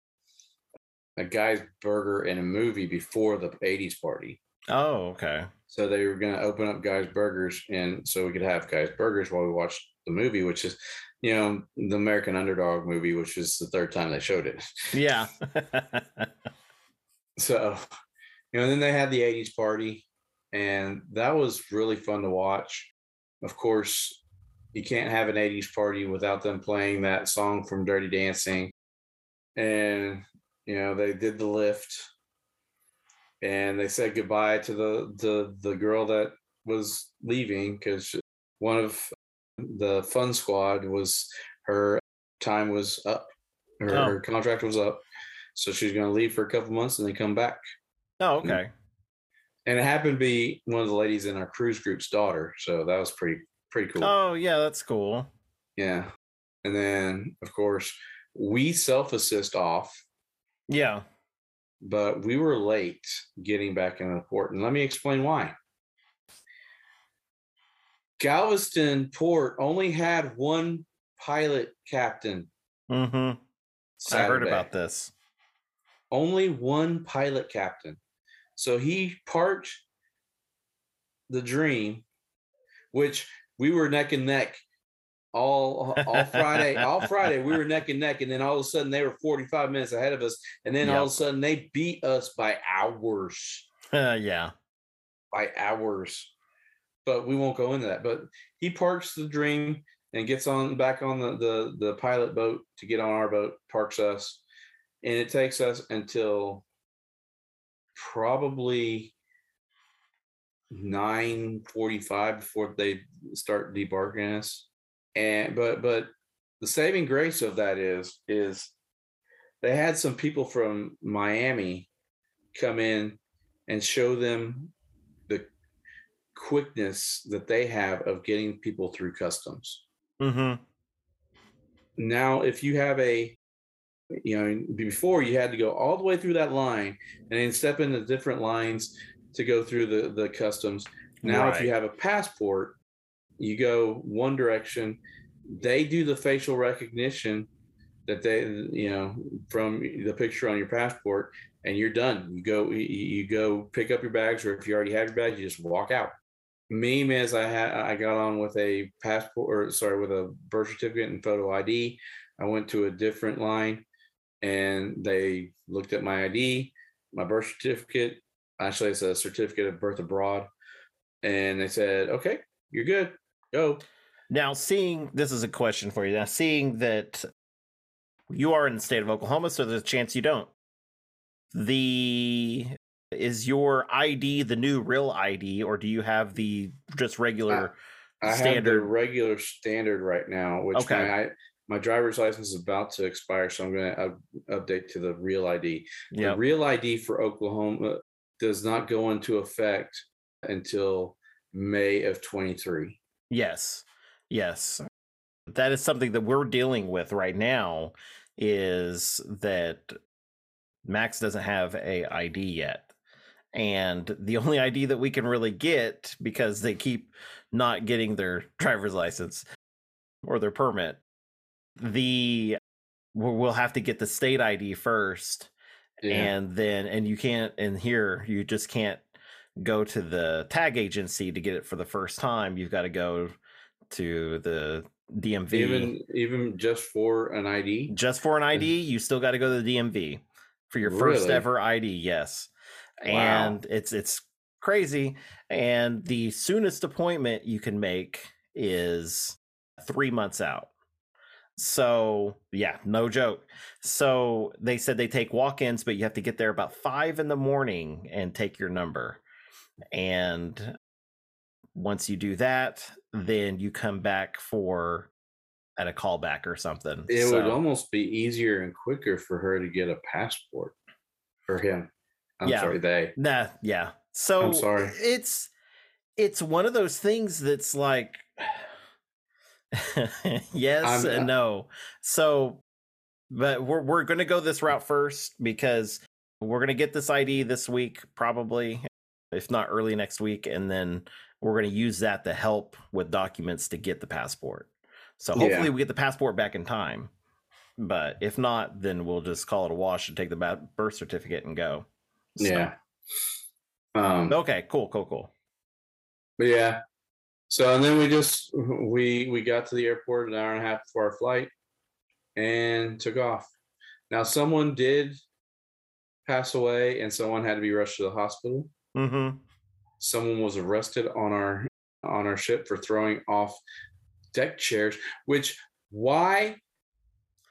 a guy's burger and a movie before the 80s party Oh, okay. so they were going to open up guys burgers and so we could have guys burgers while we watched the movie which is you know the american underdog movie which is the third time they showed it Yeah. so you know then they had the 80s party and that was really fun to watch of course you can't have an 80s party without them playing that song from dirty dancing and you know they did the lift and they said goodbye to the the the girl that was leaving because one of the fun squad was her time was up her, Oh. her contract was up so she's going to leave for a couple months and then come back oh, okay. and it happened to be one of the ladies in our cruise group's daughter so that was pretty pretty cool Oh, yeah, that's cool. yeah and then of course we self-assist off Yeah. But we were late getting back in the port and let me explain why galveston port only had one pilot captain Mm-hmm. I heard about this. only one pilot captain. So he parked the dream, which we were neck and neck all all Friday. all Friday we were neck and neck, and then all of a sudden they were 45 minutes ahead of us, and then all of a sudden they beat us by hours. Uh, yeah. By hours. But we won't go into that. But he parks the dream and gets on back on the, the the pilot boat to get on our boat, parks us, and it takes us until probably 9:45 before they start debarking us. And but but the saving grace of that is is they had some people from Miami come in and show them the quickness that they have of getting people through customs. Mm-hmm. Now, if you have a you know, before you had to go all the way through that line and then step into different lines to go through the, the customs. Now, if you have a passport, you go one direction. They do the facial recognition that they, you know, from the picture on your passport, and you're done. You go, you, go pick up your bags, or if you already have your bags, you just walk out. Me, as I had, I got on with a passport, or sorry, with a birth certificate and photo ID. I went to a different line and they looked at my ID, my birth certificate. Actually, it's a certificate of birth abroad. And they said, okay, you're good. Go. Now, seeing this is a question for you. Now, seeing that you are in the state of Oklahoma, so there's a chance you don't. The is your ID the new real ID, or do you have the just regular? I have the Standard. regular standard right now, which Okay. my, I, my driver's license is about to expire. So I'm going to up, update to the real ID. The yeah, real ID for Oklahoma does not go into effect until May of 23. Yes, yes. That is something that we're dealing with right now. Is that Max doesn't have a ID yet, and the only ID that we can really get because they keep not getting their driver's license or their permit. The we'll have to get the state ID first, and then and you can't and here you just can't go to the tag agency to get it for the first time. You've got to go to the DMV even even just for an ID. just for an ID. You still got to go to the DMV for your first Really? ever ID. Yes, Wow. and it's it's crazy. And the soonest appointment you can make is three months out. So yeah, no joke. So they said they take walk-ins, but you have to get there about five in the morning and take your number. And once you do that, then you come back for at a callback or something. It would almost be easier and quicker for her to get a passport for him. I'm Yeah. sorry, they. Nah, yeah. So I'm sorry. It's it's one of those things that's like yes I'm- uh and no. So but we're we're gonna go this route first because we're gonna get this ID this week, probably, if not early next week, and then we're gonna use that to help with documents to get the passport. So Yeah. hopefully we get the passport back in time. But if not, then we'll just call it a wash and take the birth certificate and go. So- Yeah. Um, Okay, cool, cool, cool. But yeah. So and then we just we we got to the airport an hour and a half before our flight and took off. Now someone did pass away and someone had to be rushed to the hospital. Mm-hmm. Someone was arrested on our on our ship for throwing off deck chairs, which why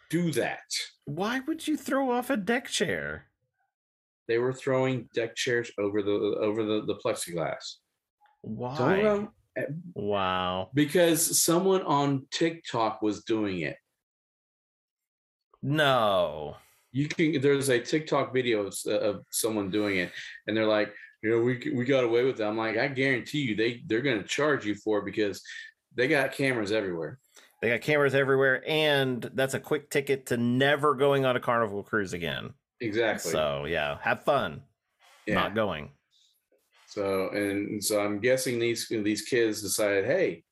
do that? Why would you throw off a deck chair? They were throwing deck chairs over the over the, the plexiglass. Why? Wow. because someone on TikTok was doing it. No. you can there's a tiktok video of, of someone doing it and they're like you know we we got away with it i'm like i guarantee you they they're going to charge you for it because they got cameras everywhere They got cameras everywhere, and that's a quick ticket to never going on a carnival cruise again. exactly So yeah, have fun. yeah Not going. so and so i'm guessing these these kids decided hey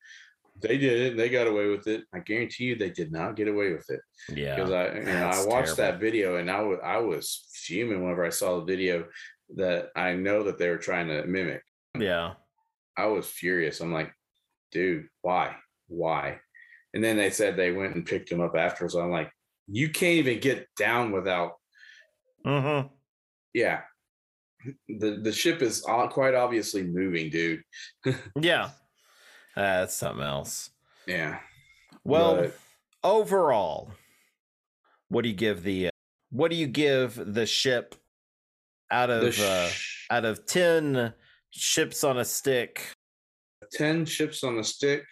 they did it they got away with it i guarantee you they did not get away with it Yeah, because i you know i watched terrible. that video and i was i was fuming whenever i saw the video that i know that they were trying to mimic Yeah. I was furious. I'm like, dude, why? Why? And then they said they went and picked him up afterwards. I'm like, you can't even get down without, Mm-hmm. yeah. The the ship is quite obviously moving, dude. Yeah. That's something else. Yeah. Well, But- overall, what do you give the uh, what do you give the ship out of uh, out of 10 ships on a stick 10 ships on a stick.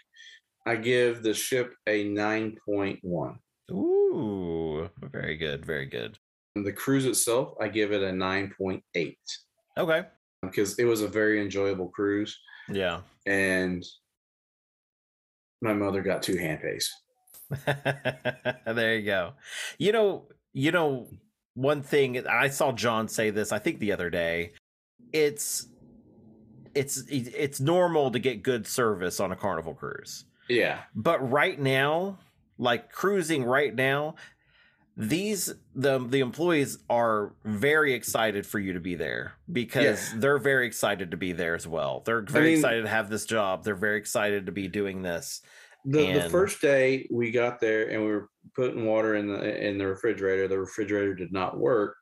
I give the ship a 9.1. ooh very good very good The cruise itself, I give it a 9.8 Okay. because it was a very enjoyable cruise. Yeah. And my mother got two hand pays. there you go. You know, you know, one thing I saw John say this, I think the other day. It's it's it's normal to get good service on a carnival cruise. Yeah. But right now, like cruising right now, these the the employees are very excited for you to be there because Yeah. they're very excited to be there as well. They're very mean- excited to have this job. They're very excited to be doing this. The, the first day we got there and we were putting water in the in the refrigerator, the refrigerator did not work.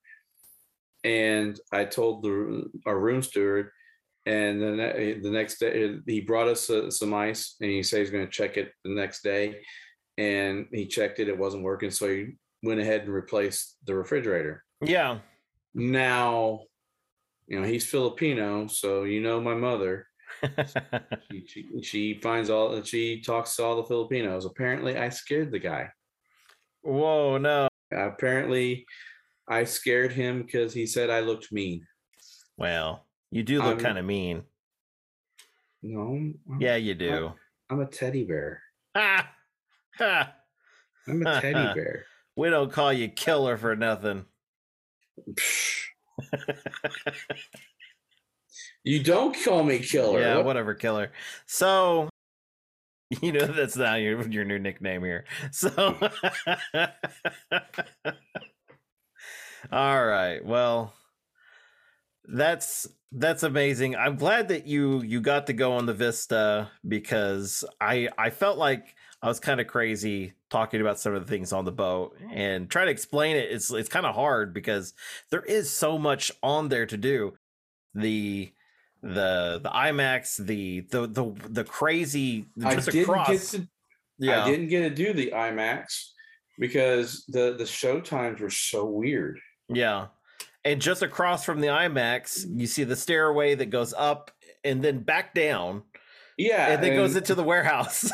And I told the our room steward, and then the, the next day he brought us uh, some ice, and he said he's going to check it the next day, and he checked it, it wasn't working, so he went ahead and replaced the refrigerator. Yeah. Now, you know he's Filipino, so you know my mother. She, she, she finds all she talks to all the Filipinos. Apparently, I scared the guy. Whoa, no. Apparently, I scared him because he said I looked mean. Well, you do look kind of mean. No, I'm, Yeah, you do. I'm a teddy bear. I'm a teddy bear. We don't call you killer for nothing. You don't call me killer. yeah, What- whatever, killer. So, you know that's now your your new nickname here. So, all right. Well, that's that's amazing. I'm glad that you you got to go on the Vista because I I felt like I was kind of crazy talking about some of the things on the boat and trying to explain it. It's it's kind of hard because there is so much on there to do. The the the IMAX, the the the the crazy I just didn't across. get to. yeah, I didn't get to do the IMAX because the the show times were so weird. yeah. And just across from the IMAX, you see the stairway that goes up and then back down, Yeah, and then goes into the warehouse.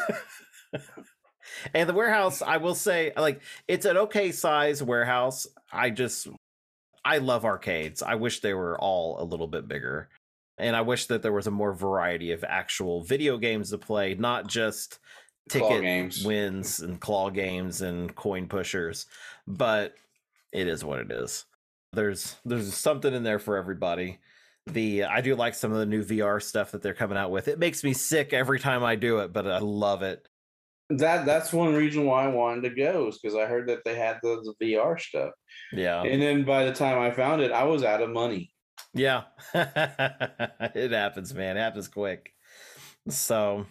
and the warehouse, I will say, like it's an okay size warehouse. I just I love arcades. I wish they were all a little bit bigger. And I wish that there was a more variety of actual video games to play, not just ticket wins and claw games and coin pushers. But it is what it is. There's there's something in there for everybody. The I do like some of the new VR stuff that they're coming out with. It makes me sick every time I do it, but I love it. That that's one reason why I wanted to go is because I heard that they had the, the VR stuff. Yeah. And then by the time I found it, I was out of money. Yeah. it happens, man. It happens quick. So,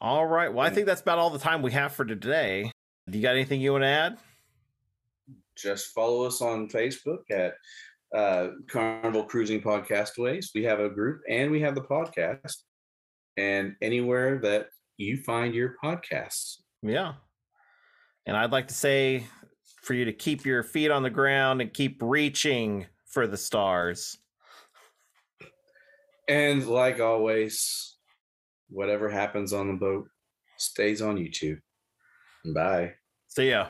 all right. Well, I think that's about all the time we have for today. Do you got anything you want to add? Just follow us on Facebook at uh, Carnival Cruising Podcastaways. We have a group and we have the podcast, and anywhere that you find your podcasts. Yeah. And I'd like to say for you to keep your feet on the ground and keep reaching for the stars. And like always, whatever happens on the boat stays on YouTube. Bye. See ya.